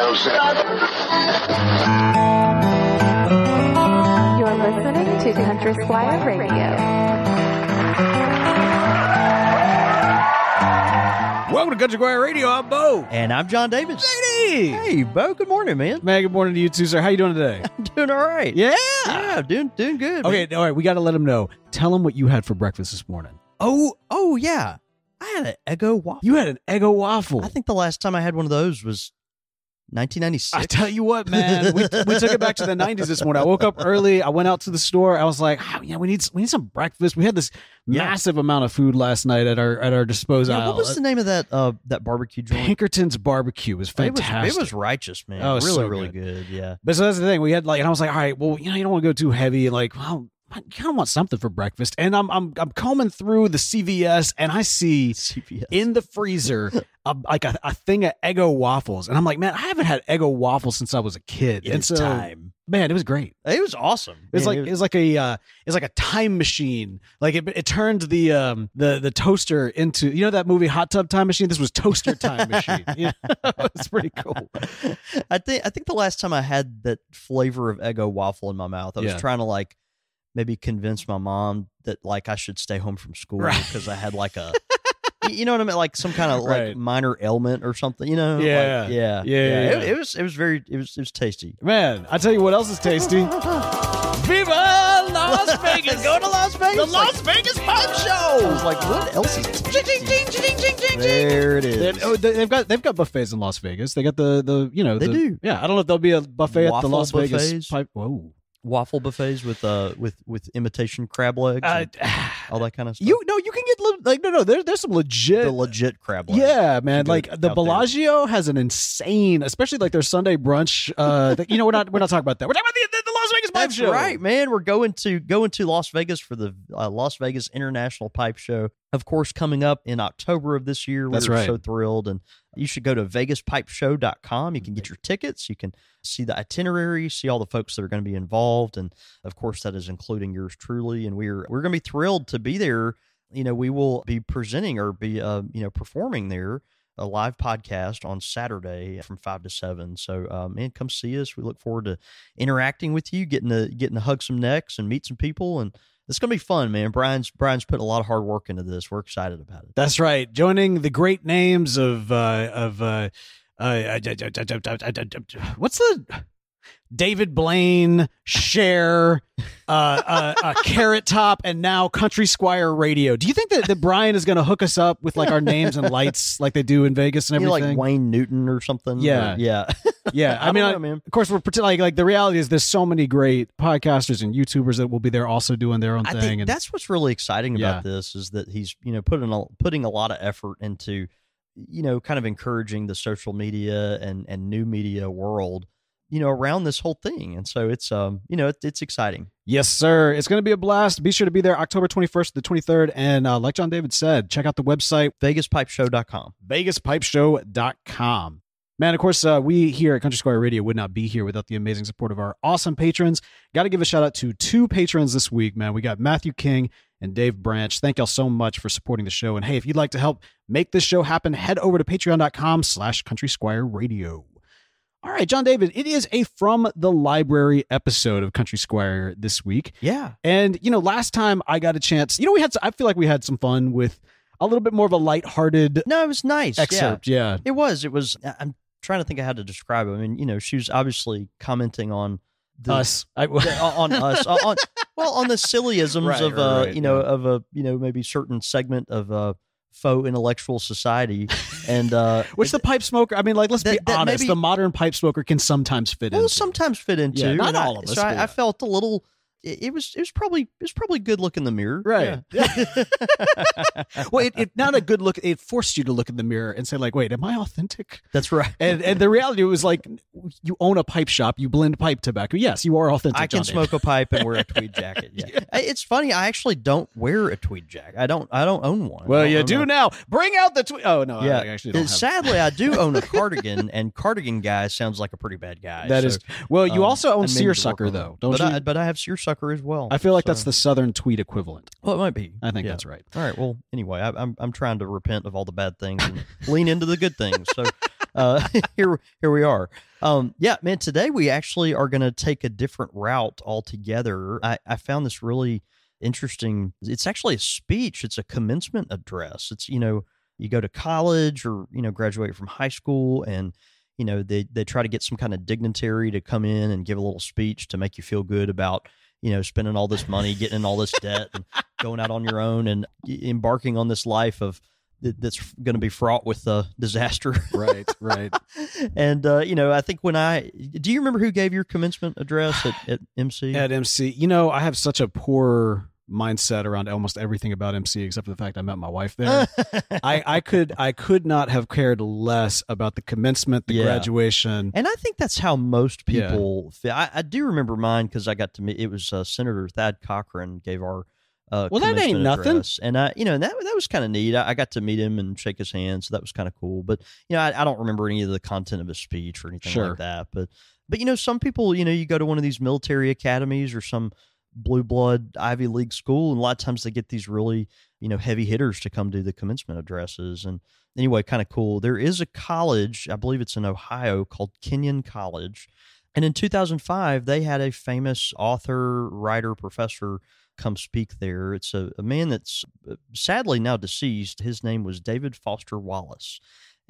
You're listening to Country Squire Radio. Welcome to Country Squire Radio. I'm Bo. And I'm John David. Hey, Hey, Bo. Good morning, man. man. Good morning to you too, sir. How you doing today? I'm doing all right. yeah. Yeah, doing doing good. Okay. man. All right. We got to let them know. Tell them what you had for breakfast this morning. Oh, oh yeah. I had an Eggo waffle. You had an Eggo waffle. I think the last time I had one of those was 1996. I tell you what, man, we, we took it back to the '90s this morning. I woke up early. I went out to the store. I was like, oh, yeah, we need we need some breakfast. We had this Yeah. massive amount of food last night at our at our disposal. Yeah, what was the name of that uh that barbecue joint? Pinkerton's barbecue was It was, fantastic. it was righteous, man. Oh, it was really, so really good. good. Yeah. But so that's the thing. We had like, and I was like, all right, well, you know, you don't want to go too heavy. Like, well, I kind of want something for breakfast. And I'm I'm I'm combing through the CVS, and I see CVS. in the freezer a, like a, a thing of Eggo waffles, and I'm like, man, I haven't had Eggo waffles since I was a kid. It and so, time. man, it was great. It was awesome. It was Man, like it like a uh, it's like a time machine. Like it, it turned the um the the toaster into you know that movie Hot Tub Time Machine. This was Toaster Time Machine. Yeah, it's pretty cool. I think I think the last time I had that flavor of Eggo waffle in my mouth, I was Yeah. trying to like maybe convince my mom that like I should stay home from school Right. because I had like a you know what I mean, like some kind of Right. like minor ailment or something. You know? Like, Yeah. yeah, Yeah, yeah, It, it was it was very it was it was tasty. Man, I tell you what else is tasty. Viva Las Vegas! Go to Las Vegas. The Las Vegas Pipe Show. I was like, what else is tasty? There it They- is. oh, they- they've got they've got buffets in Las Vegas. They got the the you know They the- do. Yeah, I don't know if there'll be a buffet at the Waffle Las Vegas pipe. Whoa, Waffle buffets with uh with with imitation crab legs, uh, and all that kind of stuff. you no, you can get le- like no no. There, there's some legit. the legit crab legs. yeah, man. Like the out there. Bellagio has an insane, especially like their Sunday brunch. Uh, that- you know, we're not we're not talking about that. We're talking about the, the, the Las Pipe That's Show. right, man. We're going to going to Las Vegas for the uh, Las Vegas International Pipe Show. Of course, coming up in October of this year. That's We're right. so thrilled, and you should go to VegasPipeShow.com. You can get your tickets. You can see the itinerary, see all the folks that are going to be involved, and of course, that is including yours truly. And we're we're going to be thrilled to be there. You know, we will be presenting or be uh, you know performing there a live podcast on Saturday from five to seven. So, uh, man, come see us. We look forward to interacting with you, getting to getting to hug some necks and meet some people, and it's gonna be fun, man. Brian's Brian's put a lot of hard work into this. We're excited about it. That's right. Joining the great names of uh, of uh, uh, what's the David Blaine, Cher, uh, uh, uh, Carrot Top, and now Country Squire Radio. Do you think that, that Brian is going to hook us up with like our names and lights like they do in Vegas and know, everything? like Wayne Newton or something. Yeah. or- yeah. yeah, I, I mean, don't I- man. of course, we're like like the reality is there's so many great podcasters and YouTubers that will be there also doing their own I thing. think and that's what's really exciting Yeah. about this is that he's you know putting a, putting a lot of effort into you know kind of encouraging the social media and and new media world you know around this whole thing and so it's um you know it, it's exciting Yes, sir. It's going to be a blast. Be sure to be there October 21st to the 23rd. And uh, like John David said, check out the website, vegaspipeshow.com vegaspipeshow.com. Man, of course, uh, we here at Country Squire Radio would not be here without the amazing support of our awesome patrons. Got to give a shout out to two patrons this week, man. We got Matthew King and Dave Branch. Thank y'all so much for supporting the show. And hey, if you'd like to help make this show happen, head over to patreon.com slash country squire radio. All right, John David, it is a From the Library episode of Country Squire this week. yeah And you know, last time I got a chance, you know, we had. I feel like we had some fun with a little bit more of a lighthearted no it was nice yeah. excerpt. Yeah, it was it was i'm trying to think of how to describe it i mean you know she was obviously commenting on the, us. I, on us on, on- well on the sillyisms Right, of right, uh right, you know yeah. of a you know maybe certain segment of uh faux intellectual society and uh which the pipe smoker. I mean, like, let's be That- that honest. maybe- the modern pipe smoker can sometimes fit will into. sometimes fit into Yeah, not I- all of us, so I. I felt a little it, it was it was probably it was probably good look in the mirror Right. Yeah. well, it, it not a good look. It forced you to look in the mirror and say, like, wait, am I authentic? that's right And and the reality was like, you own a pipe shop, you blend pipe tobacco. Yes, you are authentic. I can John David. smoke a pipe and wear a tweed jacket. Yeah. I- It's funny. I actually don't wear a tweed jacket. I don't. I don't own one. Well, I don't you do a- now. Bring out the tweet. Oh no, Yeah. I actually don't have. Sadly, I do own a cardigan, and cardigan guy sounds like a pretty bad guy. That so, is well. You um, also own seersucker though, don't but you? I, but I have seersucker as well. I feel like that's the southern tweet equivalent. Well, it might be. I think Yeah. that's right. All right. Well, anyway, I, I'm I'm trying to repent of all the bad things and lean into the good things. So, uh, here here we are. Um, yeah, man. Today we actually are going to take a different route altogether. I, I found this really interesting. It's actually a speech. It's a commencement address. It's you know you go to college or you know graduate from high school and you know they they try to get some kind of dignitary to come in and give a little speech to make you feel good about you know spending all this money getting in all this debt and going out on your own and embarking on this life of that's going to be fraught with uh, disaster. right, right. and uh, you know, I think when I do you remember who gave your commencement address at, at MC? At MC, you know, I have such a poor mindset around almost everything about MC except for the fact I met my wife there. I, I could I could not have cared less about the commencement, the Yeah. graduation. And I think that's how most people feel. I, I do remember mine because I got to meet. It was uh, Senator Thad Cochran gave our. Uh, Well, that ain't nothing. and I, you know, that that was kind of neat. I, I got to meet him and shake his hand, so that was kind of cool. But you know, I, I don't remember any of the content of his speech or anything Sure. like that. But but you know, some people, you know, you go to one of these military academies or some blue blood Ivy League school, and a lot of times they get these really you know heavy hitters to come do the commencement addresses. And anyway, kind of cool. There is a college, I believe it's in Ohio, called Kenyon College. And in 2005, they had a famous author, writer, professor come speak there. It's a, a man that's uh, sadly now deceased. His name was David Foster Wallace.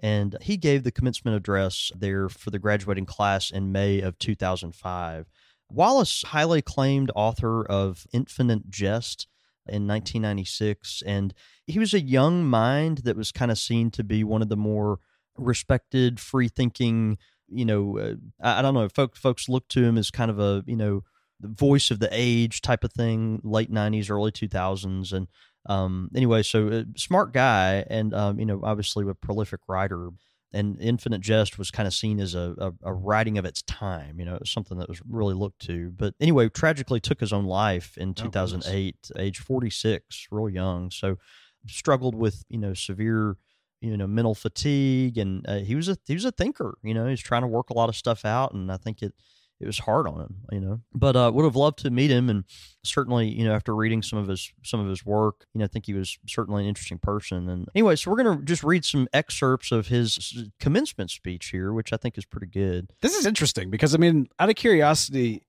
And he gave the commencement address there for the graduating class in May of 2005. Wallace, highly acclaimed author of Infinite Jest in 1996. And he was a young mind that was kind of seen to be one of the more respected, free thinking, you know, uh, I, don't know, folks, folks look to him as kind of a, you know, the voice of the age type of thing, late 90s, early 2000s. And um, anyway, so uh, smart guy and, um, you know, obviously a prolific writer. And Infinite Jest was kind of seen as a, a, a writing of its time, you know, it was something that was really looked to. But anyway, tragically took his own life in goodness. 2008, age 46, real young. So struggled with, you know, severe, you know, mental fatigue. And uh, he was a, he was a thinker, you know, he's trying to work a lot of stuff out. And I think it, it was hard on him, you know. But uh, would have loved to meet him, and certainly, you know, after reading some of his some of his work, you know, I think he was certainly an interesting person. And anyway, so we're gonna just read some excerpts of his commencement speech here, which I think is pretty good. This is interesting because I mean, out of curiosity,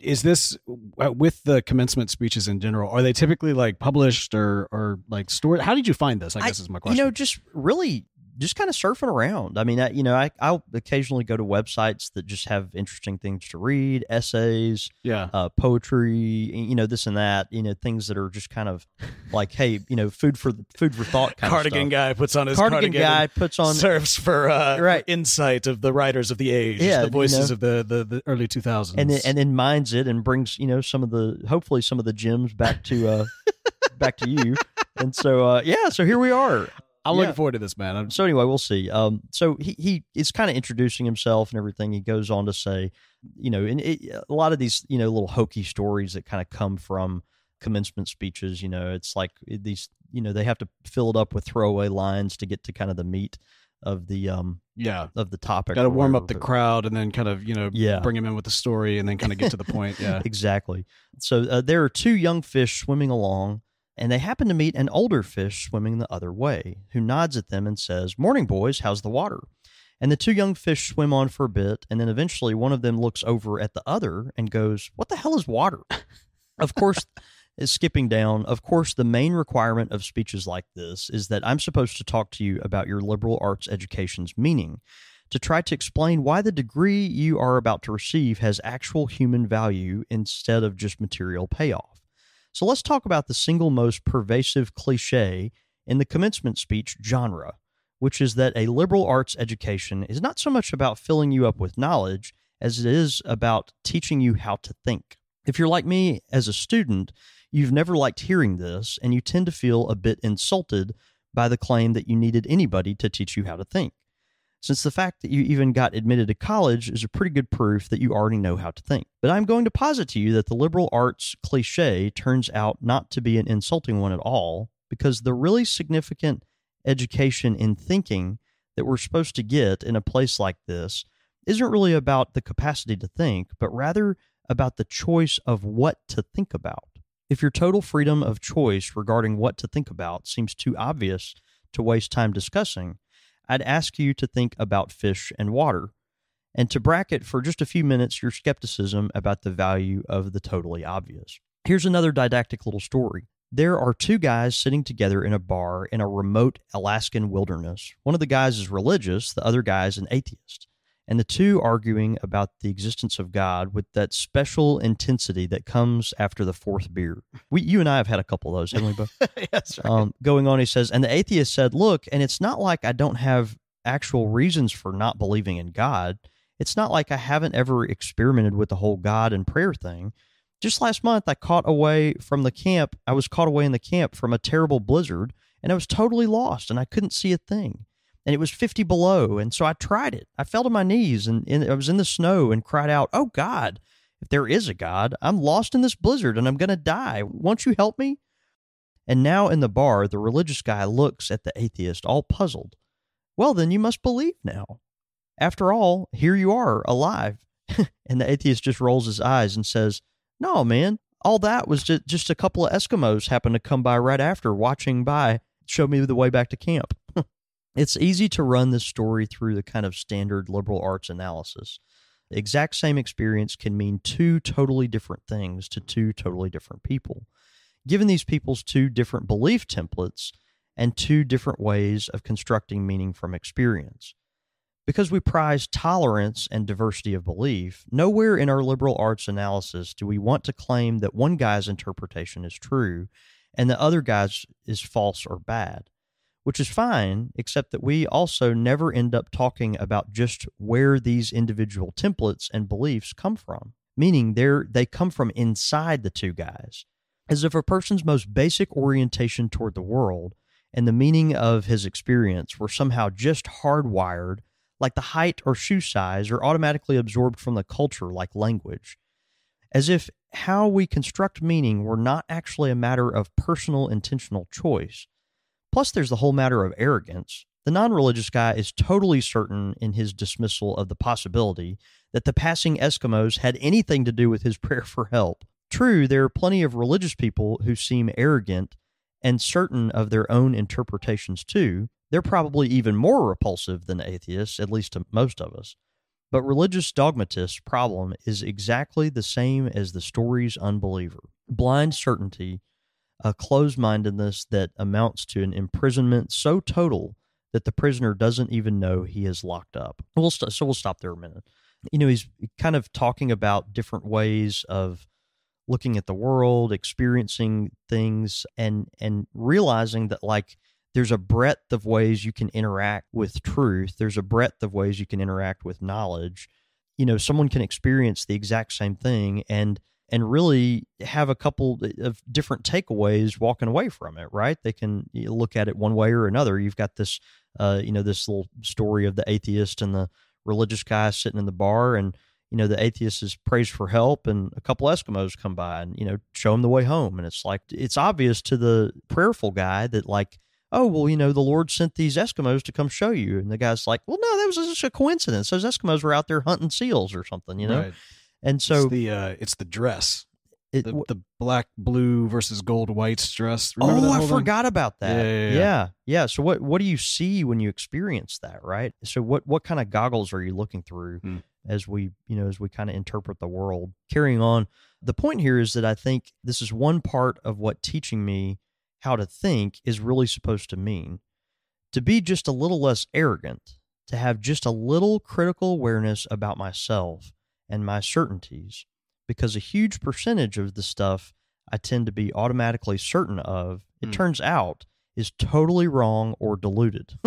is this uh, with the commencement speeches in general? Are they typically like published or or like stored? How did you find this? I I- guess is my question. You know, just really just kind of surfing around. I mean, I, you know, I I'll occasionally go to websites that just have interesting things to read, essays, yeah, uh, poetry, you know, this and that, you know, things that are just kind of like, hey, you know, food for food for thought. Kind cardigan of stuff. guy puts on his Cardigan, guy puts on serves for uh, Right. insight of the writers of the age, Yeah, the you voices know. of the, the the early two thousands, and then, and then mines it and brings you know some of the hopefully some of the gems back to uh back to you. And so uh yeah, so here we are. I'm yeah. looking forward to this, man. I'm, So anyway, we'll see. Um, so he he is kind of introducing himself and everything. He goes on to say, you know, and it, a lot of these you know little hokey stories that kind of come from commencement speeches. You know, it's like these you know they have to fill it up with throwaway lines to get to kind of the meat of the um yeah, of the topic. got to warm up the crowd and then kind of you know Yeah. bring him in with the story and then kind of get to the point. Yeah, exactly. So uh, there are two young fish swimming along, and they happen to meet an older fish swimming the other way, who nods at them and says, Morning, boys, how's the water? And the two young fish swim on for a bit, and then eventually one of them looks over at the other and goes, What the hell is water? of course, is skipping down. Of course, the main requirement of speeches like this is that I'm supposed to talk to you about your liberal arts education's meaning to try to explain why the degree you are about to receive has actual human value instead of just material payoff. So let's talk about the single most pervasive cliche in the commencement speech genre, which is that a liberal arts education is not so much about filling you up with knowledge as it is about teaching you how to think. If you're like me as a student, you've never liked hearing this, and you tend to feel a bit insulted by the claim that you needed anybody to teach you how to think since the fact that you even got admitted to college is a pretty good proof that you already know how to think. But I'm going to posit to you that the liberal arts cliche turns out not to be an insulting one at all, because the really significant education in thinking that we're supposed to get in a place like this isn't really about the capacity to think, but rather about the choice of what to think about. If your total freedom of choice regarding what to think about seems too obvious to waste time discussing, I'd ask you to think about fish and water and to bracket for just a few minutes your skepticism about the value of the totally obvious. Here's another didactic little story. There are two guys sitting together in a bar in a remote Alaskan wilderness. One of the guys is religious, the other guy is an atheist. And the two arguing about the existence of God with that special intensity that comes after the fourth beer. We, you and I have had a couple of those, haven't we, both? yes, right. um, going on, he says, and the atheist said, Look, and it's not like I don't have actual reasons for not believing in God. It's not like I haven't ever experimented with the whole God and prayer thing. Just last month, I caught away from the camp. I was caught away in the camp from a terrible blizzard, and I was totally lost, and I couldn't see a thing. And it was 50 below, and so I tried it. I fell to my knees, and, and I was in the snow and cried out, Oh God, if there is a God, I'm lost in this blizzard and I'm going to die. Won't you help me? And now in the bar, the religious guy looks at the atheist, all puzzled. Well, then you must believe now. After all, here you are, alive. and the atheist just rolls his eyes and says, No, man, all that was just, just a couple of Eskimos happened to come by right after, watching by, show me the way back to camp. It's easy to run this story through the kind of standard liberal arts analysis. The exact same experience can mean two totally different things to two totally different people. Given these people's two different belief templates and two different ways of constructing meaning from experience. Because we prize tolerance and diversity of belief, nowhere in our liberal arts analysis do we want to claim that one guy's interpretation is true and the other guy's is false or bad, which is fine, except that we also never end up talking about just where these individual templates and beliefs come from, meaning they're, they come from inside the two guys. As if a person's most basic orientation toward the world and the meaning of his experience were somehow just hardwired like the height or shoe size or automatically absorbed from the culture like language, as if how we construct meaning were not actually a matter of personal intentional choice. Plus, there's the whole matter of arrogance. The non religious guy is totally certain in his dismissal of the possibility that the passing Eskimos had anything to do with his prayer for help. True, there are plenty of religious people who seem arrogant and certain of their own interpretations too, they're probably even more repulsive than atheists, at least to most of us. But religious dogmatists' problem is exactly the same as the story's unbeliever blind certainty, a closed mindedness that amounts to an imprisonment so total that the prisoner doesn't even know he is locked up. We'll st- so we'll stop there a minute. You know, he's kind of talking about different ways of looking at the world, experiencing things, and and realizing that like there's a breadth of ways you can interact with truth. There's a breadth of ways you can interact with knowledge. You know, someone can experience the exact same thing and and really have a couple of different takeaways walking away from it, right? They can look at it one way or another. You've got this uh, you know, this little story of the atheist and the religious guy sitting in the bar and you know the atheist is praised for help and a couple eskimos come by and you know show him the way home and it's like it's obvious to the prayerful guy that like oh well you know the lord sent these eskimos to come show you and the guy's like well no that was just a coincidence those eskimos were out there hunting seals or something you know Right. And so it's the uh, it's the dress, it, the, the black, blue versus gold, white dress. Remember oh, that I thing? forgot about that. Yeah, yeah, yeah. yeah, yeah. So what what do you see when you experience that, right? So what what kind of goggles are you looking through Hmm. as we you know as we kind of interpret the world? Carrying on, the point here is that I think this is one part of what teaching me how to think is really supposed to mean. To be just a little less arrogant, to have just a little critical awareness about myself and my certainties, because a huge percentage of the stuff I tend to be automatically certain of, it Hmm. turns out is totally wrong or diluted.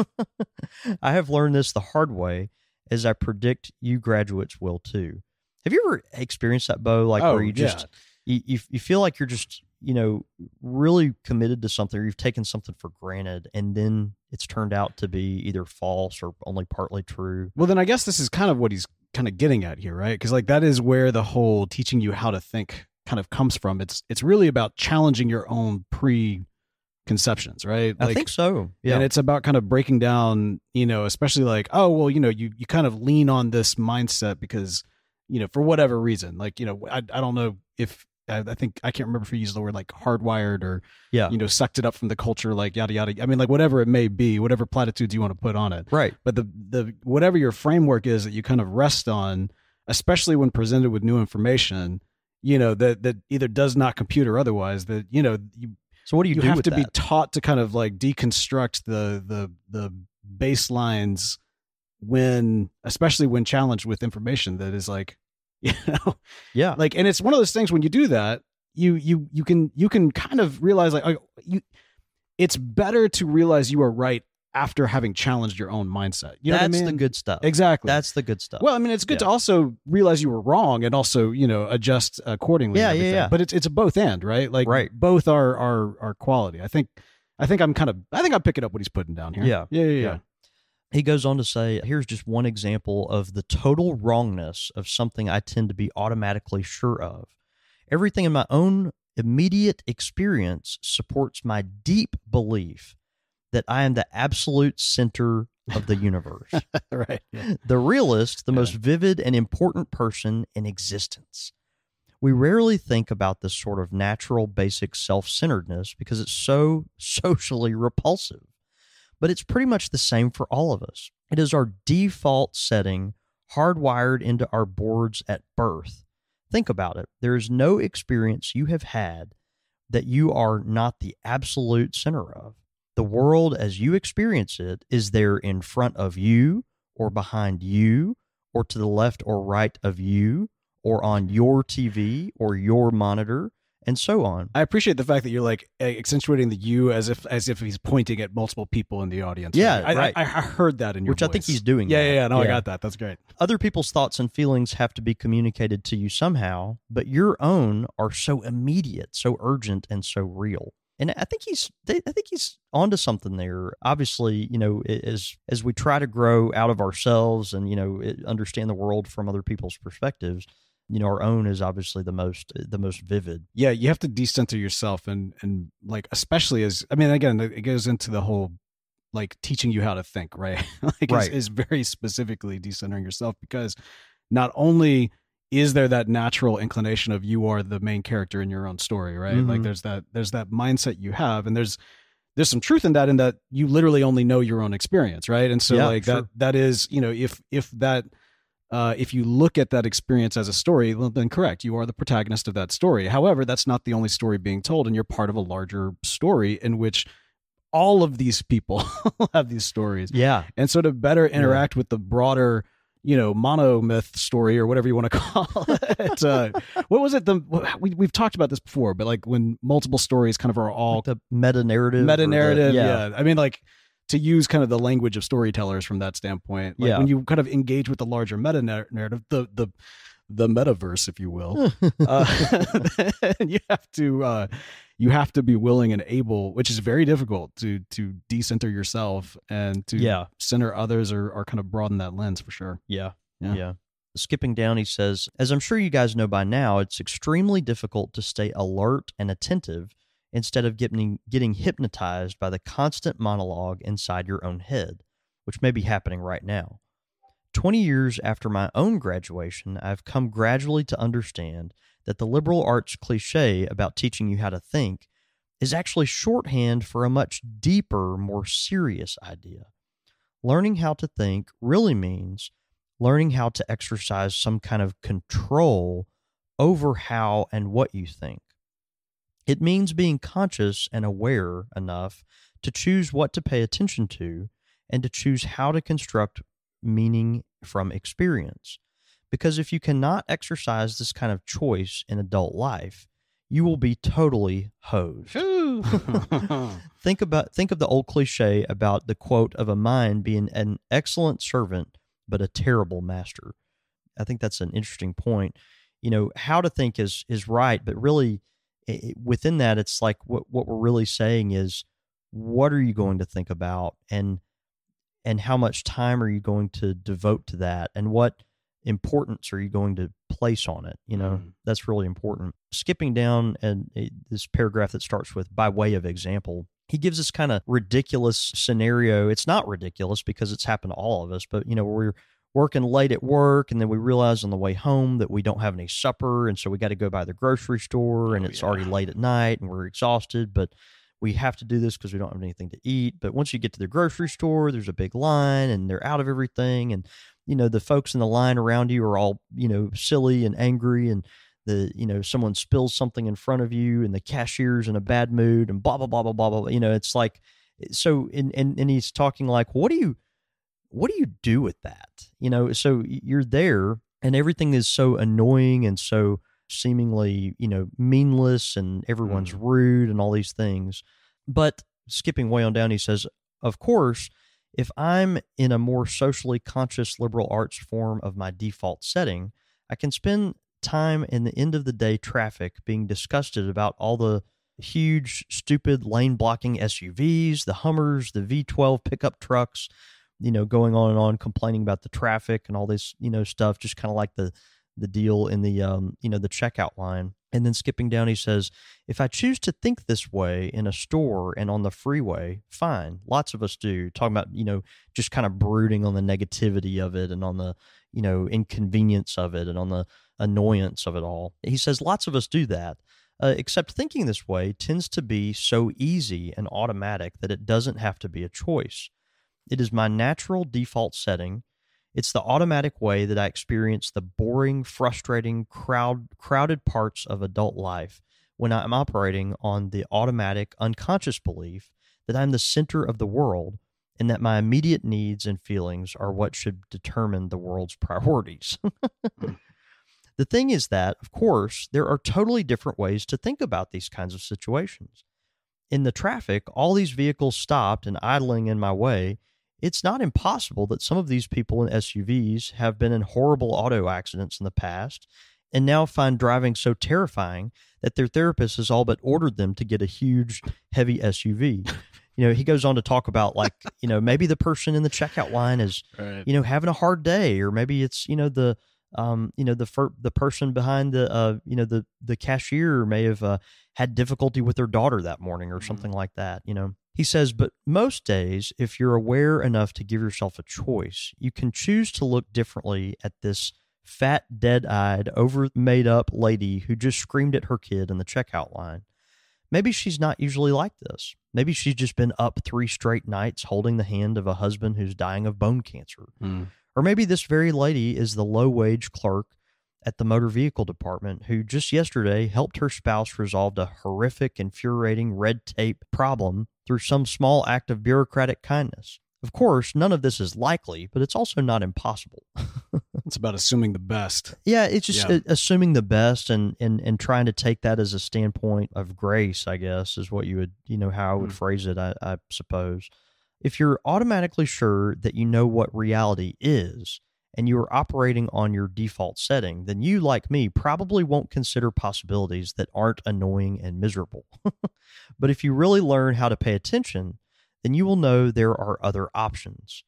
I have learned this the hard way, as I predict you graduates will too. Have you ever experienced that, Bo? Like oh, where you just yeah. you, you you feel like you're just you know really committed to something, or you've taken something for granted, and then it's turned out to be either false or only partly true. Well, then I guess this is kind of what he's kind of getting at here, right? Because like that is where the whole teaching you how to think kind of comes from. It's it's really about challenging your own preconceptions, right? I think so. Yeah. And it's about kind of breaking down, you know, especially like, oh, well, you know, you, you kind of lean on this mindset because, you know, for whatever reason, like, you know, I, I don't know if I, I think I can't remember if you used the word like hardwired or Yeah. you know sucked it up from the culture, like yada yada. I mean, like whatever it may be, whatever platitudes you want to put on it. Right. But the the whatever your framework is that you kind of rest on, especially when presented with new information, you know that that either does not compute or otherwise. That you know you So what do you, you do have to be taught to kind of like deconstruct the the the baselines when especially when challenged with information that is like you know yeah. like and it's one of those things when you do that you you you can you can kind of realize like oh, you it's better to realize you are right after having challenged your own mindset you know That's what I mean the good stuff. exactly That's the good stuff. well, I mean, it's good to also realize you were wrong and also, you know, adjust accordingly. Yeah, yeah, yeah. But it's it's a both end, right? Like, Right. both are are are quality. I think, I think I'm kind of, I think I'm picking up what he's putting down here. Yeah. yeah, yeah, yeah. Yeah. He goes on to say, here's just one example of the total wrongness of something I tend to be automatically sure of. Everything in my own immediate experience supports my deep belief that I am the absolute center of the universe. right. Yeah. the realist, the Yeah. most vivid and important person in existence. We rarely think about this sort of natural, basic self centeredness because it's so socially repulsive. But it's pretty much the same for all of us. It is our default setting hardwired into our boards at birth. Think about it. There is no experience you have had that you are not the absolute center of. The world as you experience it is there in front of you, or behind you, or to the left or right of you, or on your TV or your monitor, and so on. I appreciate the fact that you're like accentuating the you as if as if he's pointing at multiple people in the audience. Yeah, I, right. I, I heard that in your Which I think he's doing Yeah, that. yeah, yeah. No, I got that. That's great. Other people's thoughts and feelings have to be communicated to you somehow, but your own are so immediate, so urgent, and so real. And I think he's, I think he's onto something there. Obviously, you know, as as we try to grow out of ourselves and you know understand the world from other people's perspectives, you know, our own is obviously the most the most vivid. yeah you have to decenter yourself and and like especially as i mean again it goes into the whole like teaching you how to think right like Right. Is, is very specifically decentering yourself because not only is there that natural inclination of you are the main character in your own story right like Mhm. there's that there's that mindset you have and there's there's some truth in that in that you literally only know your own experience right and so Yeah, like sure. that that is you know if if that uh, if you look at that experience as a story, well, then correct, you are the protagonist of that story. However, that's not the only story being told, and you're part of a larger story in which all of these people have these stories. Yeah, And so to better interact with the broader, you know, monomyth story or whatever you want to call it, uh, what was it? The we we've talked about this before, but like when multiple stories kind of are all the meta narrative, meta narrative. yeah, Yeah. I mean, like to use kind of the language of storytellers from that standpoint. Like Yeah. when you kind of engage with the larger meta narrative, the the the metaverse, if you will, uh, you have to uh, you have to be willing and able, which is very difficult to to decenter yourself and to yeah. center others or, or kind of broaden that lens for sure. Yeah. Yeah. Yeah. Skipping down, he says, as I'm sure you guys know by now, it's extremely difficult to stay alert and attentive instead of getting getting hypnotized by the constant monologue inside your own head, which may be happening right now. 20 years after my own graduation, I've come gradually to understand that the liberal arts cliche about teaching you how to think is actually shorthand for a much deeper, more serious idea. Learning how to think really means learning how to exercise some kind of control over how and what you think. It means being conscious and aware enough to choose what to pay attention to and to choose how to construct meaning from experience. Because if you cannot exercise this kind of choice in adult life, you will be totally hosed. think about think of the old cliche about the quote of a mind being an excellent servant but a terrible master. I think that's an interesting point. You know, how to think is is right, but really i i- within that it's like what what we're really saying is what are you going to think about? And and how much time are you going to devote to that? And what importance are you going to place on it? You know Mhm. that's really important. Skipping down and uh, this paragraph that starts with by way of example he gives this kind of ridiculous scenario. It's not ridiculous because it's happened to all of us but you know we're working late at work and then we realize on the way home that we don't have any supper and so we got to go by the grocery store and Oh, it's yeah. already late at night and we're exhausted but we have to do this because we don't have anything to eat but once you get to the grocery store there's a big line and they're out of everything and you know the folks in the line around you are all you know silly and angry and the you know someone spills something in front of you and the cashier's in a bad mood and blah blah blah blah blah blah you know it's like eh, so and and, and he's talking like what do you what do you do with that? You know so you're there and everything is so annoying and so seemingly you know meanless and everyone's mm. rude and all these things. But skipping way on down he says of course if i'm in a more socially conscious liberal arts form of my default setting i can spend time in the end of the day traffic being disgusted about all the huge stupid lane blocking SUVs, the Hummers, the V12 pickup trucks, you know, going on and on complaining about the traffic and all this, you know, stuff just kind of like the the deal in the um, you know, the checkout line. And then skipping down he says, if I choose to think this way in a store and on the freeway, fine. Lots of us do. Talking about, you know, just kind of brooding on the negativity of it and on the, you know, inconvenience of it and on the annoyance of it all. He says lots of us do that. Uh, except thinking this way tends to be so easy and automatic that it doesn't have to be a choice. It is my natural default setting. It's the automatic way that I experience the boring, frustrating, crowd, crowded parts of adult life when I'm operating on the automatic, unconscious belief that I'm the center of the world and that my immediate needs and feelings are what should determine the world's priorities. Hmm. The thing is that, of course, there are totally different ways to think about these kinds of situations. In the traffic, all these vehicles stopped and idling in my way. It's not impossible that some of these people in SUVs have been in horrible auto accidents in the past and now find driving so terrifying that their therapist has all but ordered them to get a huge, heavy SUV. You know, he goes on to talk about like, you know, maybe the person in the checkout line is Right. you know having a hard day or maybe it's you know the um you know the fir- the person behind the uh you know the the cashier may have uh, had difficulty with their daughter that morning or something like that you know he says but most days if you're aware enough to give yourself a choice you can choose to look differently at this fat dead-eyed over made up lady who just screamed at her kid in the checkout line Maybe she's not usually like this. Maybe she's just been up three straight nights holding the hand of a husband who's dying of bone cancer. Mm. Or maybe this very lady is the low wage clerk at the motor vehicle department who just yesterday helped her spouse resolve a horrific, infuriating red tape problem through some small act of bureaucratic kindness. Of course, none of this is likely, but it's also not impossible. It's about assuming the best. Yeah, it's just Yeah. uh, assuming the best and, and and trying to take that as a standpoint of grace, I guess, is what you would you know how I would Hmm. phrase it, I, I suppose. If you're automatically sure that you know what reality is and you are operating on your default setting, then you, like me, probably won't consider possibilities that aren't annoying and miserable. but if you really learn how to pay attention, then you will know there are other options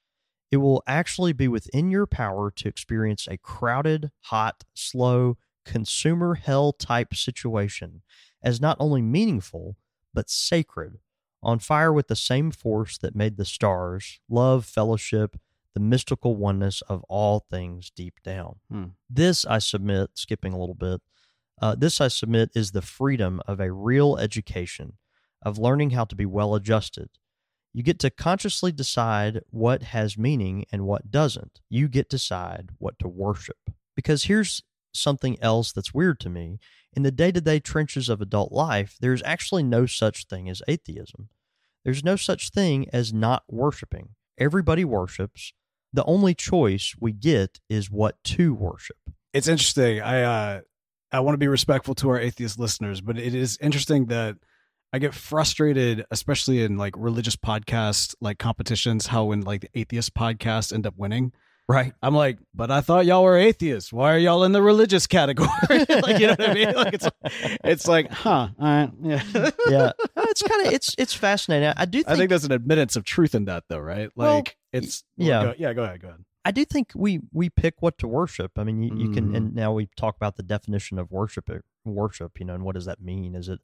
it will actually be within your power to experience a crowded, hot, slow, consumer hell type situation as not only meaningful, but sacred, on fire with the same force that made the stars, love, fellowship, the mystical oneness of all things deep down. Hmm. This, I submit, skipping a little bit, uh, this, I submit, is the freedom of a real education, of learning how to be well adjusted. You get to consciously decide what has meaning and what doesn't. You get to decide what to worship. Because here's something else that's weird to me. In the day to day trenches of adult life, there's actually no such thing as atheism. There's no such thing as not worshiping. Everybody worships. The only choice we get is what to worship. It's interesting. I uh, I want to be respectful to our atheist listeners, but it is interesting that I get frustrated, especially in like religious podcast like competitions, how when like the atheist podcasts end up winning. Right. I'm like, but I thought y'all were atheists. Why are y'all in the religious category? like, you know what I mean? Like it's it's like, huh? All right, yeah. Yeah. it's kind of it's it's fascinating. I do think I think there's an admittance of truth in that, though, right? Like Well, it's yeah. Go, yeah. Go ahead. Go ahead. I do think we we pick what to worship. I mean, you, you can, Mhm. and now we talk about the definition of worship. uh, Worship, you know, and what does that mean? Is it,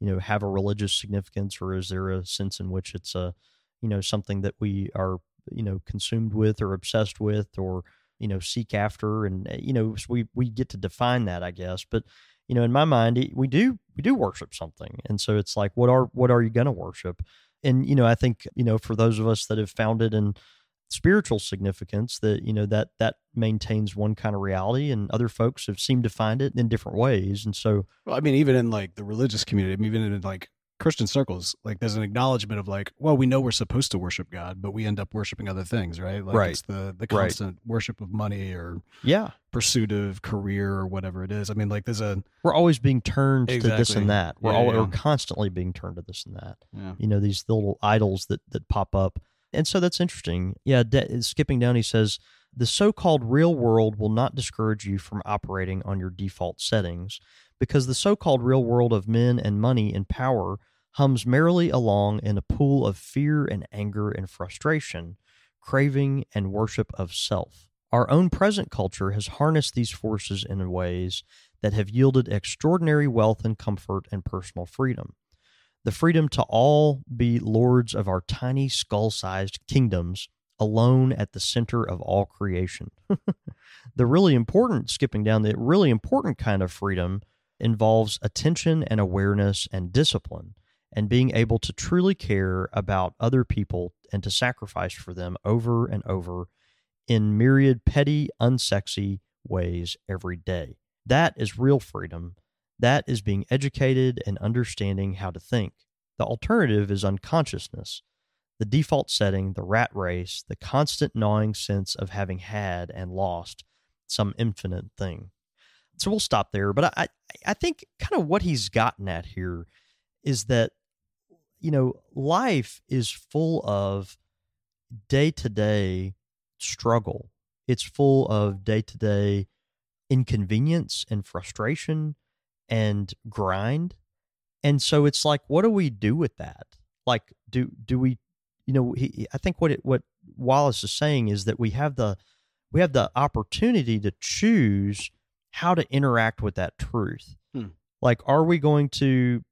you know, have a religious significance, or is there a sense in which it's a, you know, something that we are, you know, consumed with or obsessed with, or you know seek after and uh, you know we we get to define that i guess. But you know in my mind we do we do worship something and so it's like what are what are you going to worship? And you know i think you know for those of us that have found it in spiritual significance that you know that that maintains one kind of reality and other folks have seemed to find it in different ways and so Well, I mean, even in like the religious community, I mean, even in like Christian circles, like there's an acknowledgement of like, well, we know we're supposed to worship God, but we end up worshiping other things, right? Like Right. it's the the Right. constant worship of money or yeah pursuit of career or whatever it is. I mean, like there's a we're always being turned to this and that we're Yeah, all yeah. we're constantly being turned to this and that yeah. you know these little idols that that pop up and so that's interesting yeah de- skipping down he says the so-called real world will not discourage you from operating on your default settings because the so-called real world of men and money and power hums merrily along in a pool of fear and anger and frustration craving and worship of self our own present culture has harnessed these forces in ways that have yielded extraordinary wealth and comfort and personal freedom the freedom to all be lords of our tiny skull sized kingdoms, alone at the center of all creation. the really important, skipping down, the really important kind of freedom involves attention and awareness and discipline, and being able to truly care about other people and to sacrifice for them over and over in myriad petty, unsexy ways every day. That is real freedom. That is being educated and understanding how to think. The alternative is unconsciousness, the default setting, the rat race, the constant gnawing sense of having had and lost some infinite thing. So we'll stop there. But I, I think kind of what he's gotten at here is that, you know, life is full of day to day struggle. It's full of day to day inconvenience and frustration and grind. And so it's like, what do we do with that? Like, do do we, you know, he, I think what it, what Wallace is saying is that we have the we have the opportunity to choose how to interact with that truth. Hmm. Like, are we going to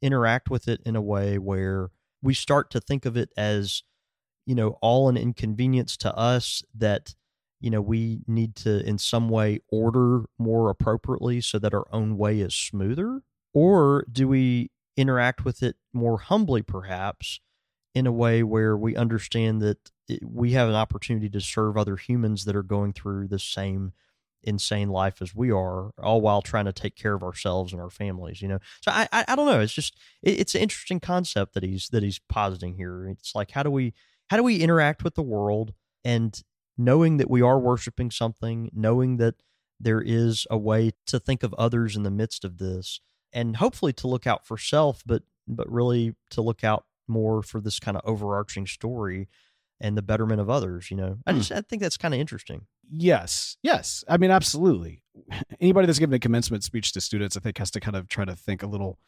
interact with it in a way where we start to think of it as, you know, all an inconvenience to us that you know we need to in some way order more appropriately so that our own way is smoother or do we interact with it more humbly perhaps in a way where we understand that it, we have an opportunity to serve other humans that are going through the same insane life as we are all while trying to take care of ourselves and our families you know? So i i, I don't know it's just it, it's an interesting concept that he's that he's positing here. It's like how do we how do we interact with the world and knowing that we are worshiping something, knowing that there is a way to think of others in the midst of this, and hopefully to look out for self, but but really to look out more for this kind of overarching story and the betterment of others. You know, I Hmm. just I think that's kind of interesting. Yes. Yes. I mean, absolutely. Anybody that's giving a commencement speech to students, I think, has to kind of try to think a little.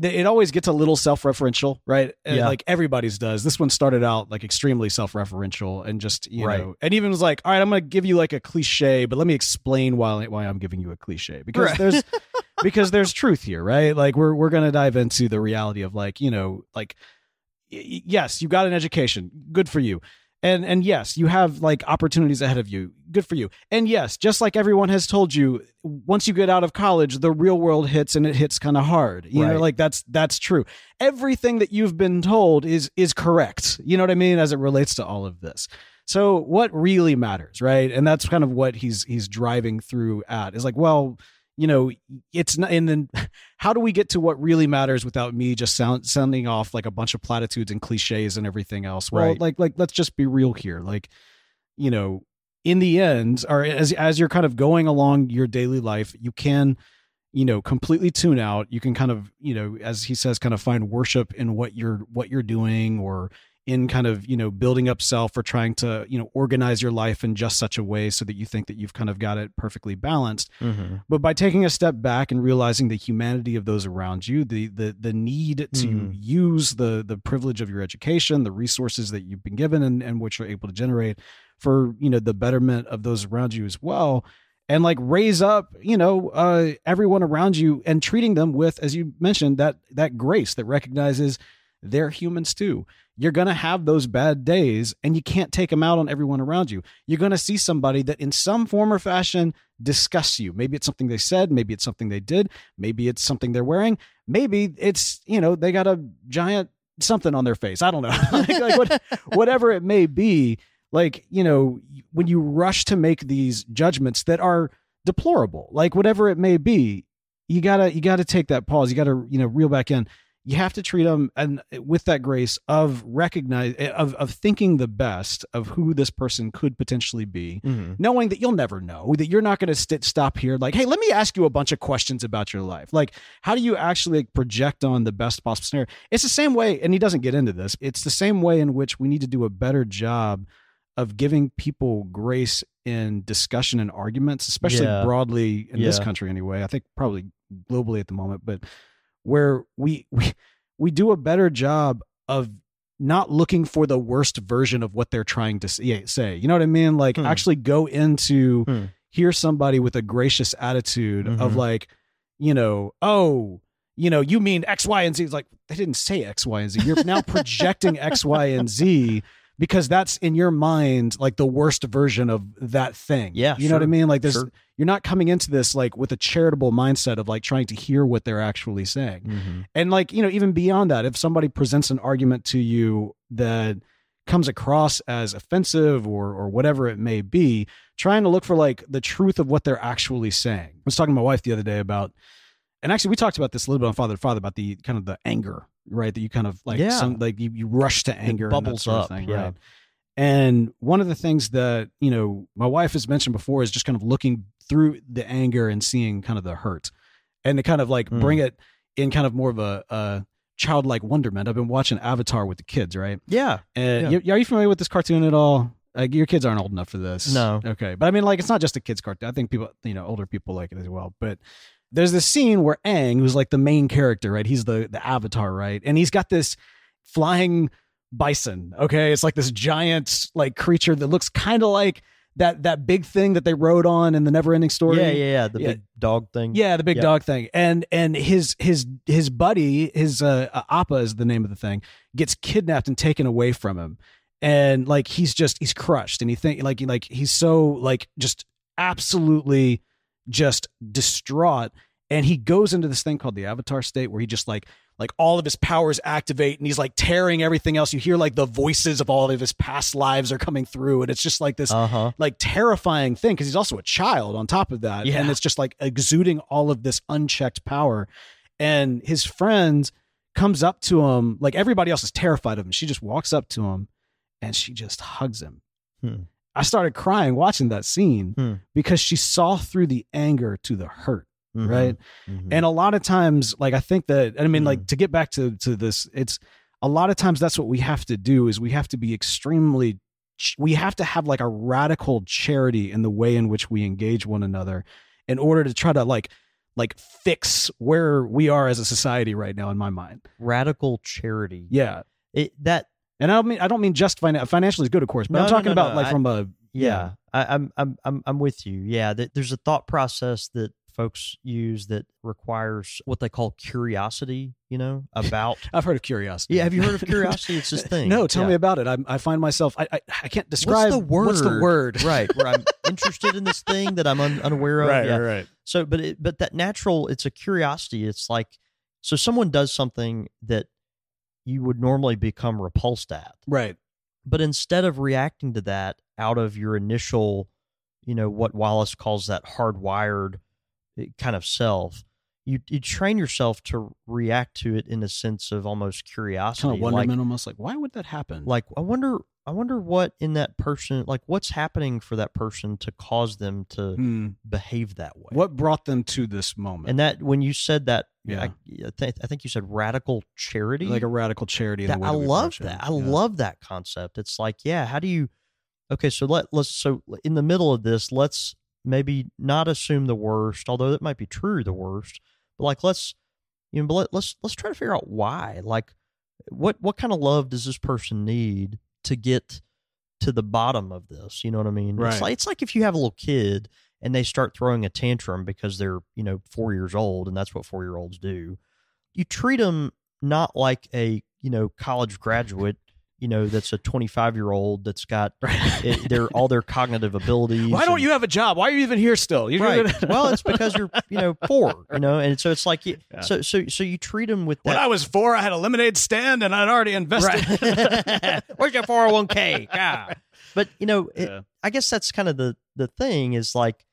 It always gets a little self-referential, right? Yeah. Like everybody's does. This one started out like extremely self-referential and just you Right. know, and even was like, "All right, I'm going to give you like a cliche, but let me explain why why I'm giving you a cliche because Right. there's because there's truth here, right? Like we're we're going to dive into the reality of like you know like yes, you got an education, good for you. And and yes, you have like opportunities ahead of you. Good for you. And yes, just like everyone has told you, once you get out of college, the real world hits and it hits kind of hard. You know, like that's that's true. Everything that you've been told is is correct. You know what I mean as it relates to all of this. So what really matters, right? And that's kind of what he's he's driving through at is like, well, you know, it's not and then how do we get to what really matters without me just sound sounding off like a bunch of platitudes and cliches and everything else? Well, Right. like like let's just be real here. Like, you know, in the end, or as as you're kind of going along your daily life, you can, you know, completely tune out. You can kind of, you know, as he says, kind of find worship in what you're what you're doing or in kind of you know building up self or trying to you know organize your life in just such a way so that you think that you've kind of got it perfectly balanced Mm-hmm. but by taking a step back and realizing the humanity of those around you the the the need to Mhm. use the the privilege of your education the resources that you've been given and, and which you're able to generate for you know the betterment of those around you as well and like raise up you know uh everyone around you and treating them with as you mentioned that that grace that recognizes they're humans too. You're going to have those bad days and you can't take them out on everyone around you. You're going to see somebody that in some form or fashion disgusts you. Maybe it's something they said, maybe it's something they did, maybe it's something they're wearing, maybe it's, you know, they got a giant something on their face. I don't know. like, like what, whatever it may be, like, you know, when you rush to make these judgments that are deplorable, like whatever it may be, you gotta you gotta take that pause. You gotta you know reel back in. You have to treat them and with that grace of recognize of of thinking the best of who this person could potentially be, Mm-hmm. knowing that you'll never know that you're not going to st- stop here. Like, hey, let me ask you a bunch of questions about your life. Like, how do you actually like, project on the best possible scenario? It's the same way, and he doesn't get into this. It's the same way in which we need to do a better job of giving people grace in discussion and arguments, especially Yeah. broadly in this country anyway. I think probably globally at the moment, but where we we we do a better job of not looking for the worst version of what they're trying to say. You know what I mean? Like Hmm. actually go into Hmm. hear somebody with a gracious attitude of Mhm. like, you know, oh, you know, you mean X, Y, and Z. It's like they didn't say X, Y, and Z. You're now projecting X, Y, and Z because that's in your mind like the worst version of that thing. Yeah, You know what I mean? Like this sure. you're not coming into this like with a charitable mindset of like trying to hear what they're actually saying. Mm-hmm. And like, you know, even beyond that, if somebody presents an argument to you that comes across as offensive or or whatever it may be, trying to look for like the truth of what they're actually saying. I was talking to my wife the other day about and actually we talked about this a little bit on Father to Father about the kind of the anger, right? That you kind of like Yeah. some like you, you rush to anger and that bubbles sort of up, thing, yeah. right? And one of the things that, you know, my wife has mentioned before is just kind of looking through the anger and seeing kind of the hurt and to kind of like Mm. bring it in kind of more of a, a childlike wonderment. I've been watching Avatar with the kids, right? Yeah. And Yeah. you, are you familiar with this cartoon at all? Like your kids aren't old enough for this. No. Okay. But I mean, like, it's not just a kids cartoon. I think people, you know, older people like it as well. But there's this scene where Aang, who's like the main character, right? He's the the avatar, right? And he's got this flying bison. Okay. It's like this giant like creature that looks kind of like that that big thing that they rode on in the never ending story. Yeah, yeah, yeah. The Yeah. big dog thing. Yeah, the big Yeah. dog thing, and and his his his buddy, his uh, uh, Appa is the name of the thing, gets kidnapped and taken away from him, and like he's just he's crushed, and he think like like he's so like just absolutely just distraught, and he goes into this thing called the Avatar state where he just like like all of his powers activate and he's like tearing everything else you hear like the voices of all of his past lives are coming through and it's just like this Uh huh. like terrifying thing because he's also a child on top of that. Yeah. And it's just like exuding all of this unchecked power. And his friend comes up to him, like everybody else is terrified of him. She just walks up to him and she just hugs him. Hmm. I started crying watching that scene Hmm. because she saw through the anger to the hurt, Mhm. right? Mhm. And a lot of times, like I think that I mean, Mhm. like to get back to to this, it's a lot of times that's what we have to do is we have to be extremely we have to have like a radical charity in the way in which we engage one another in order to try to like like fix where we are as a society right now in my mind. radical charity. Yeah. It that And I don't mean I don't mean just finan- financially is good of course, but No, I'm talking no, about no. like I- from a yeah, I, I'm I'm I'm I'm with you. Yeah, that there's a thought process that folks use that requires what they call curiosity. You know about. I've heard of curiosity. yeah, have you heard of curiosity? It's this thing. No, tell Yeah. me about it. I, I find myself I, I I can't describe What's the word? What's the word? right, where I'm interested in this thing that I'm un- unaware of. yeah. right. So, but it, but that natural, it's a curiosity. It's like so someone does something that you would normally become repulsed at, Right. but instead of reacting to that out of your initial, you know, what Wallace calls that hardwired eh, kind of self, you you train yourself to react to it in a sense of almost curiosity, Kind of like almost like why would that happen? like I wonder. I wonder what in that person, like what's happening for that person to cause them to Hmm. behave that way. what brought them to this moment? And that when you said that, Yeah. I, I, th- I think you said radical charity. like a radical charity. That- I love it. that. I Yeah. love that concept. It's like, yeah, how do you? Okay, so let let's so in the middle of this, let's maybe not assume the worst, although that might be true, the worst. But like, let's you know, but let, let's let's try to figure out why. Like, what what kind of love does this person need to get to the bottom of this? You know what I mean? Right. It's like it's like if you have a little kid and they start throwing a tantrum because they're you know four years old and that's what four year olds do you treat them not like a you know college graduate you know that's a 25 year old that's got it, their all their cognitive abilities Why don't and- you have a job? Why are you even here still? You're right well it's because you're you know poor you know and so it's like you, Yeah. so so so you treat them with when I was four, I had a lemonade stand and I'd already invested. Right. Where's your 401k? Yeah. But you know, it, Yeah. I guess that's kind of the the thing is like,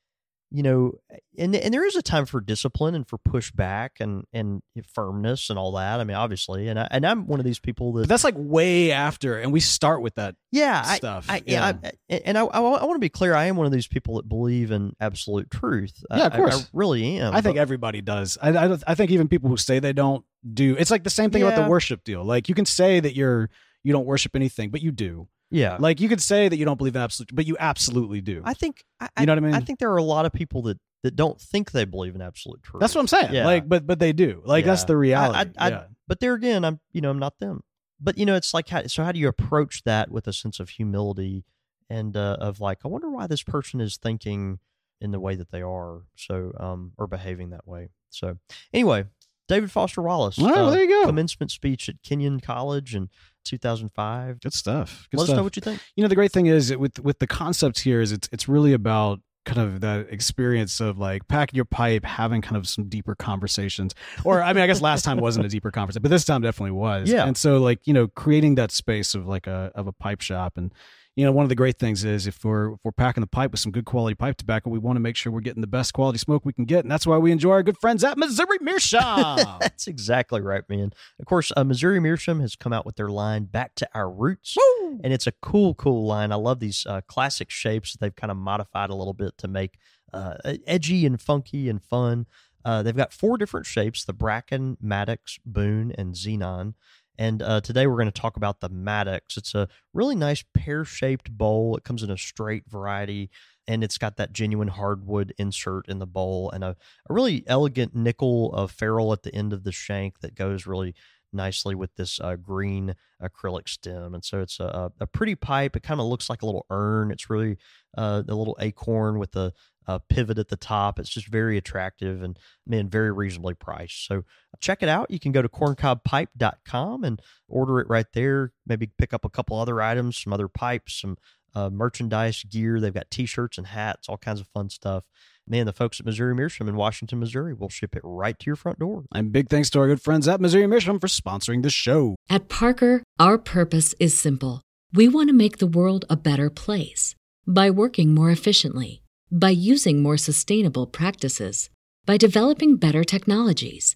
you know, and and there is a time for discipline and for pushback and and firmness and all that. I mean, obviously, and I and I'm one of these people But that that's like way after, and we start with that yeah, stuff. I, yeah, I, and I, I, want to be clear. I am one of these people that believe in absolute truth. I- Yeah, of course. I, really am. I think but- everybody does. I, I, I think even people who say they don't do. It's like the same thing about the worship deal. Like you can say that you're you don't worship anything, but you do. Yeah. Like you could say that you don't believe in absolute, but you absolutely do. I think I, You know what I mean? I think there are a lot of people that that don't think they believe in absolute truth. That's what I'm saying. Yeah. Like, but but they do. Like that's the reality. I- I- yeah. but there again i'm you know i'm not them but you know it's like how, so how do you approach that with a sense of humility and uh, of like i wonder why this person is thinking in the way that they are so um or behaving that way so anyway david foster wallace well, uh, there you go. commencement speech at kenyon college in 2005 Good stuff. Good let stuff. us know what you think you know the great thing is with with the concepts here is it's it's really about kind of that experience of like packing your pipe having kind of some deeper conversations or i mean i guess last time wasn't a deeper conversation but this time definitely was Yeah. and so like you know creating that space of like a of a pipe shop and you know one of the great things is if we're if we're packing the pipe with some good quality pipe tobacco we want to make sure we're getting the best quality smoke we can get and that's why we enjoy our good friends at missouri meerschaum That's exactly right, man. Of course, uh, Missouri Meerschaum has come out with their line "Back to Our Roots," and it's a cool, cool line. I love these uh, classic shapes that they've kind of modified a little bit to make uh, edgy and funky and fun. Uh, they've got four different shapes: the Bracken, Maddox, Boone, and Xenon. And uh, today we're going to talk about the Maddox. It's a really nice pear-shaped bowl. It comes in a straight variety, and it's got that genuine hardwood insert in the bowl and a a really elegant nickel uh, ferrule at the end of the shank that goes really nicely with this uh, green acrylic stem. And so it's a, a pretty pipe. It kind of looks like a little urn. It's really uh, a little acorn with a, a pivot at the top. It's just very attractive and, man, very reasonably priced. So check it out. You can go to corncobpipe.com and order it right there. Maybe pick up a couple other items, some other pipes, some uh, merchandise gear. They've got t-shirts and hats, all kinds of fun stuff man, the folks at Missouri Meerschaum in Washington, Missouri will ship it right to your front door. and big thanks to our good friends at missouri meerschaum for sponsoring the show At Parker, our purpose is simple. We want to make the world a better place by working more efficiently, by using more sustainable practices, by developing better technologies.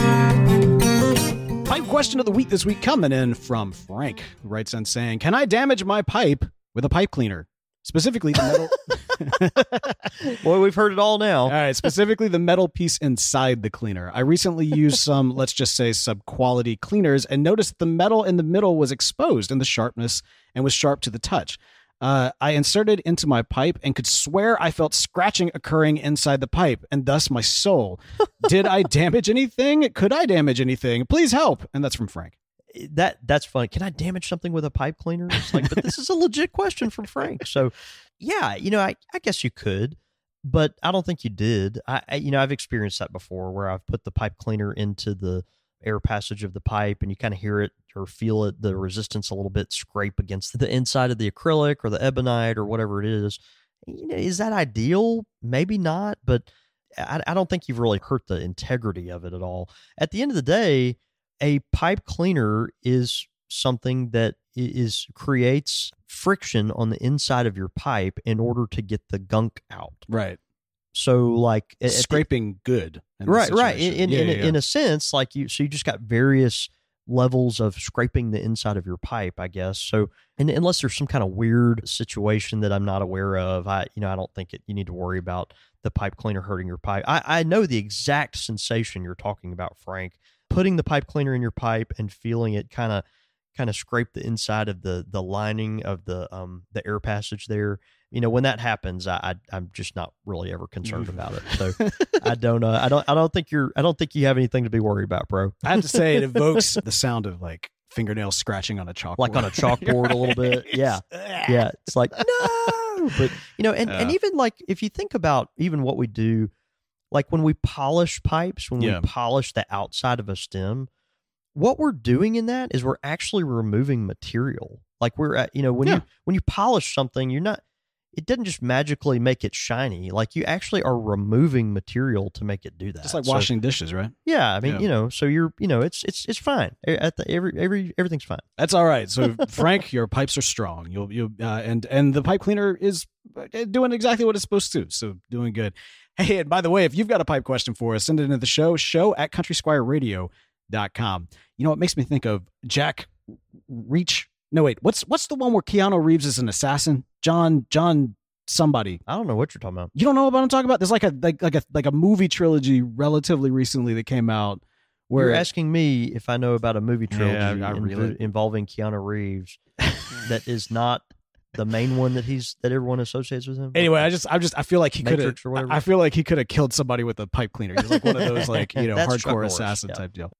Pipe question of the week this week coming in from Frank, who writes in saying, Can I damage my pipe with a pipe cleaner? Specifically the metal Boy, we've heard it all now. All right, specifically the metal piece inside the cleaner. I recently used some, let's just say, sub quality cleaners and noticed the metal in the middle was exposed in the sharpness and was sharp to the touch. Uh, I inserted into my pipe and could swear I felt scratching occurring inside the pipe and thus my soul. Did I damage anything? Could I damage anything? Please help. And that's from Frank. That that's funny. Can I damage something with a pipe cleaner? It's like, but this is a legit question from Frank. So, yeah, you know, I, I guess you could, but I don't think you did. I, I you know I've experienced that before where I've put the pipe cleaner into the air passage of the pipe and you kind of hear it or feel it the resistance a little bit scrape against the inside of the acrylic or the ebonite or whatever it is. You know is that ideal? Maybe not but I, I don't think you've really hurt the integrity of it at all. At the end of the day a pipe cleaner is something that is creates friction on the inside of your pipe in order to get the gunk out. Right. So like at the- Scraping good. right right in in, Yeah, in, yeah. in a sense like you so you just got various levels of scraping the inside of your pipe i guess so and unless there's some kind of weird situation that i'm not aware of i you know i don't think it, you need to worry about the pipe cleaner hurting your pipe i i know the exact sensation you're talking about frank putting the pipe cleaner in your pipe and feeling it kind of kind of scrape the inside of the the lining of the um the air passage there. You know, when that happens, I, I I'm just not really ever concerned about it. So I don't uh, I don't I don't think you're I don't think you have anything to be worried about, bro. I have to say, it evokes the sound of like fingernails scratching on a chalkboard, Like on a chalkboard a little bit. Yeah. Yeah. It's like no, but you know, and and even like if you think about even what we do, like when we polish pipes, when Yeah. we polish the outside of a stem, what we're doing in that is we're actually removing material. Like we're at, you know, when Yeah. you when you polish something, you're not it doesn't just magically make it shiny. Like you actually are removing material to make it do that. Just like So- washing dishes, right? yeah, I mean, Yeah. you know, so you're, you know, it's it's it's fine. At the every every everything's fine. That's all right. So, Frank, your pipes are strong. You'll you uh, and and the pipe cleaner is uh, doing exactly what it's supposed to. So, doing good. Hey, and by the way, if you've got a pipe question for us, send it into the show. Show at countrysquireradio.com. You know, it makes me think of Jack Reach. No, wait. What's what's the one where Keanu Reeves is an assassin? John John somebody. I don't know what you're talking about. You don't know what I'm talking about? There's like a like like a like a movie trilogy relatively recently that came out where You're asking me if I know about a movie Yeah, trilogy invo- really- involving Keanu Reeves that is not the main one that he's that everyone associates with him. Anyway, I just, I just, I feel like he could have. Matrix or whatever. I feel like he could have killed somebody with a pipe cleaner. He's like one of those, like you know, hardcore assassin yeah. type deal.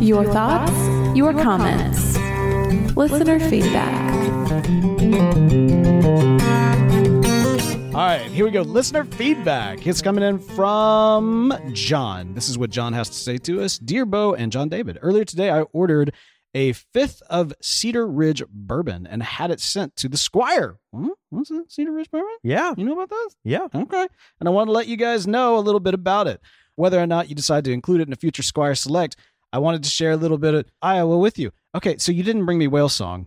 Your thoughts, your comments, listener feedback. All right, here we go. Listener feedback. It's coming in from John. This is what John has to say to us. Dear Bo and John David, earlier today I ordered a fifth of Cedar Ridge bourbon and had it sent to the Squire. Hmm? What's it? Cedar Ridge bourbon? yeah, You know about that? yeah. Okay. And I want to let you guys know a little bit about it. Whether or not you decide to include it in a future Squire Select, I wanted to share a little bit of Iowa with you. Okay, so you didn't bring me Whale Song,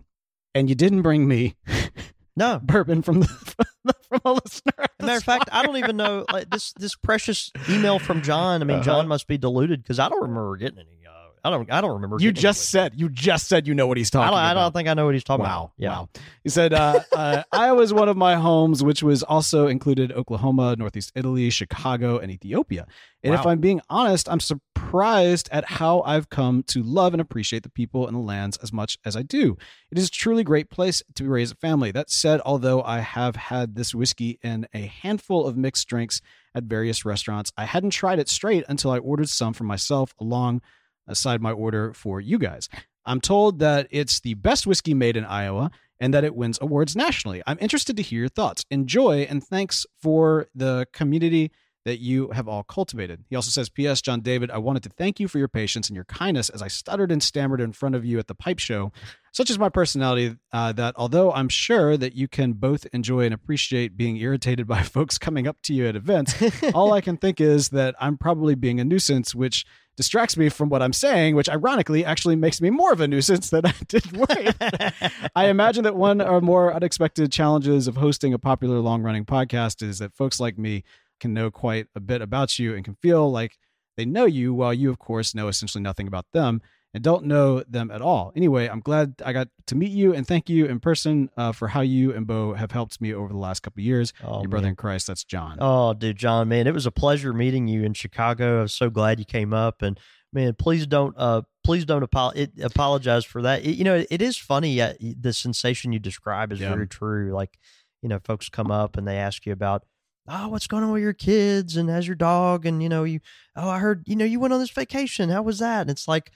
and you didn't bring me No, bourbon from the from a listener. As a matter of fact, I don't even know like this this precious email from John. I mean, Uh-huh. John must be deluded because I don't remember getting any. Uh, I don't. I don't remember. You just said you just said you know what he's I talking don't, I don't think I know what he's talking Wow. about. Yeah. Wow. He said, uh, uh, Iowa is one of my homes, which was also included Oklahoma, Northeast Italy, Chicago, and Ethiopia. And if I'm being honest, I'm surprised at how I've come to love and appreciate the people and the lands as much as I do. It is a truly great place to raise a family. That said, although I have had this whiskey in a handful of mixed drinks at various restaurants, I hadn't tried it straight until I ordered some for myself along aside my order for you guys. I'm told that it's the best whiskey made in Iowa and that it wins awards nationally. I'm interested to hear your thoughts. Enjoy and thanks for the community that you have all cultivated. He also says, P.S. John David, I wanted to thank you for your patience and your kindness as I stuttered and stammered in front of you at the pipe show. Such is my personality uh, that although I'm sure that you can both enjoy and appreciate being irritated by folks coming up to you at events, all I can think is that I'm probably being a nuisance, which distracts me from what I'm saying, which ironically actually makes me more of a nuisance than I did worry. I imagine that one or more unexpected challenges of hosting a popular long running podcast is that folks like me can know quite a bit about you and can feel like they know you while you, of course, know essentially nothing about them and don't know them at all. Anyway, I'm glad I got to meet you and thank you in person uh, for how you and Bo have helped me over the last couple of years. Oh, Your brother man. in Christ, that's John. Oh, dude, John, man, it was a pleasure meeting you in Chicago. I was so glad you came up, and man, please don't, uh, please don't apo- it, apologize for that. It, you know, it is funny. Uh, the sensation you describe is Yeah. very true. Like, you know, folks come up and they ask you about, oh, what's going on with your kids and how's your dog, and you know, you, oh, I heard, you know, you went on this vacation. How was that? And it's like,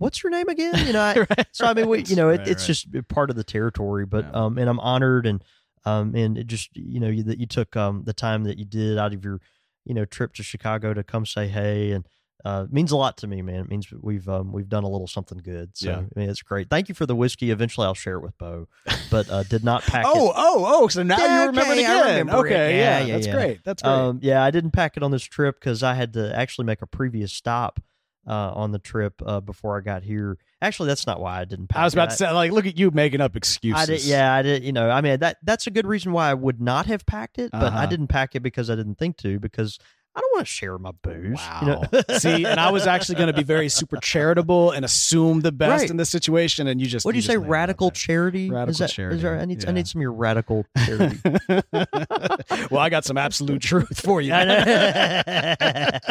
what's your name again? You know, I, Right, so I mean, we, you know, it, right, it's right. just part of the territory. But Yeah. um, and I'm honored and um, and it just you know you, that you took um the time that you did out of your you know trip to Chicago to come say hey and uh it means a lot to me, man. It means we've um we've done a little something good. So Yeah. I mean, it's great. Thank you for the whiskey. Eventually, I'll share it with Bo, but uh, did not pack Oh, it. oh, oh! Oh. So now Yeah, you remember okay, it again. remember it. okay, Yeah, yeah, yeah, that's great. That's great. Um, yeah, I didn't pack it on this trip because I had to actually make a previous stop uh, on the trip uh, before I got here. Actually, that's not why I didn't pack. I was about to say, like, look at you making up excuses. I did, yeah, I did. You know, I mean that that's a good reason why I would not have packed it, but I Uh-huh. didn't pack it because I didn't think to because I don't want to share my booze. Wow. You know? See, and I was actually going to be very super charitable and assume the best Right. in this situation, and you just what do you, say? nailed it right Radical charity? Radical is that, charity, Is there, I need I yeah. need some of your radical charity. well, I got some absolute truth for you.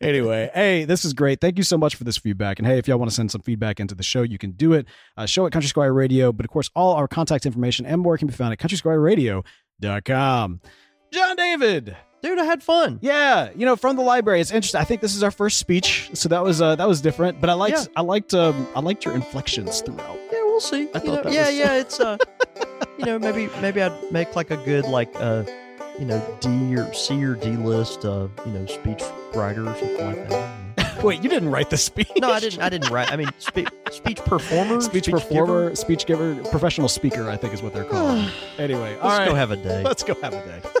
Anyway, hey, this is great. Thank you so much for this feedback. And hey, if y'all want to send some feedback into the show, you can do it. Uh, show at Country Squire Radio. But of course, all our contact information and more can be found at countrysquireradio.com. John David. Dude, I had fun. Yeah, you know, from the library. It's interesting. I think this is our first speech, so that was uh, that was different. But I liked Yeah. I liked um, I liked your inflections throughout. Yeah, we'll see. I You thought know, that yeah, was- yeah. It's uh, you know, maybe maybe I'd make like a good like uh, you know, D or C or D list, uh, you know, speech writer or something like that. Wait, you didn't write the speech? No, I didn't. I didn't write. I mean, spe- speech performer, Speech, giver? performer, speech giver, professional speaker. I think is what they're called. anyway, Let's right, go have a day. let's go have a day.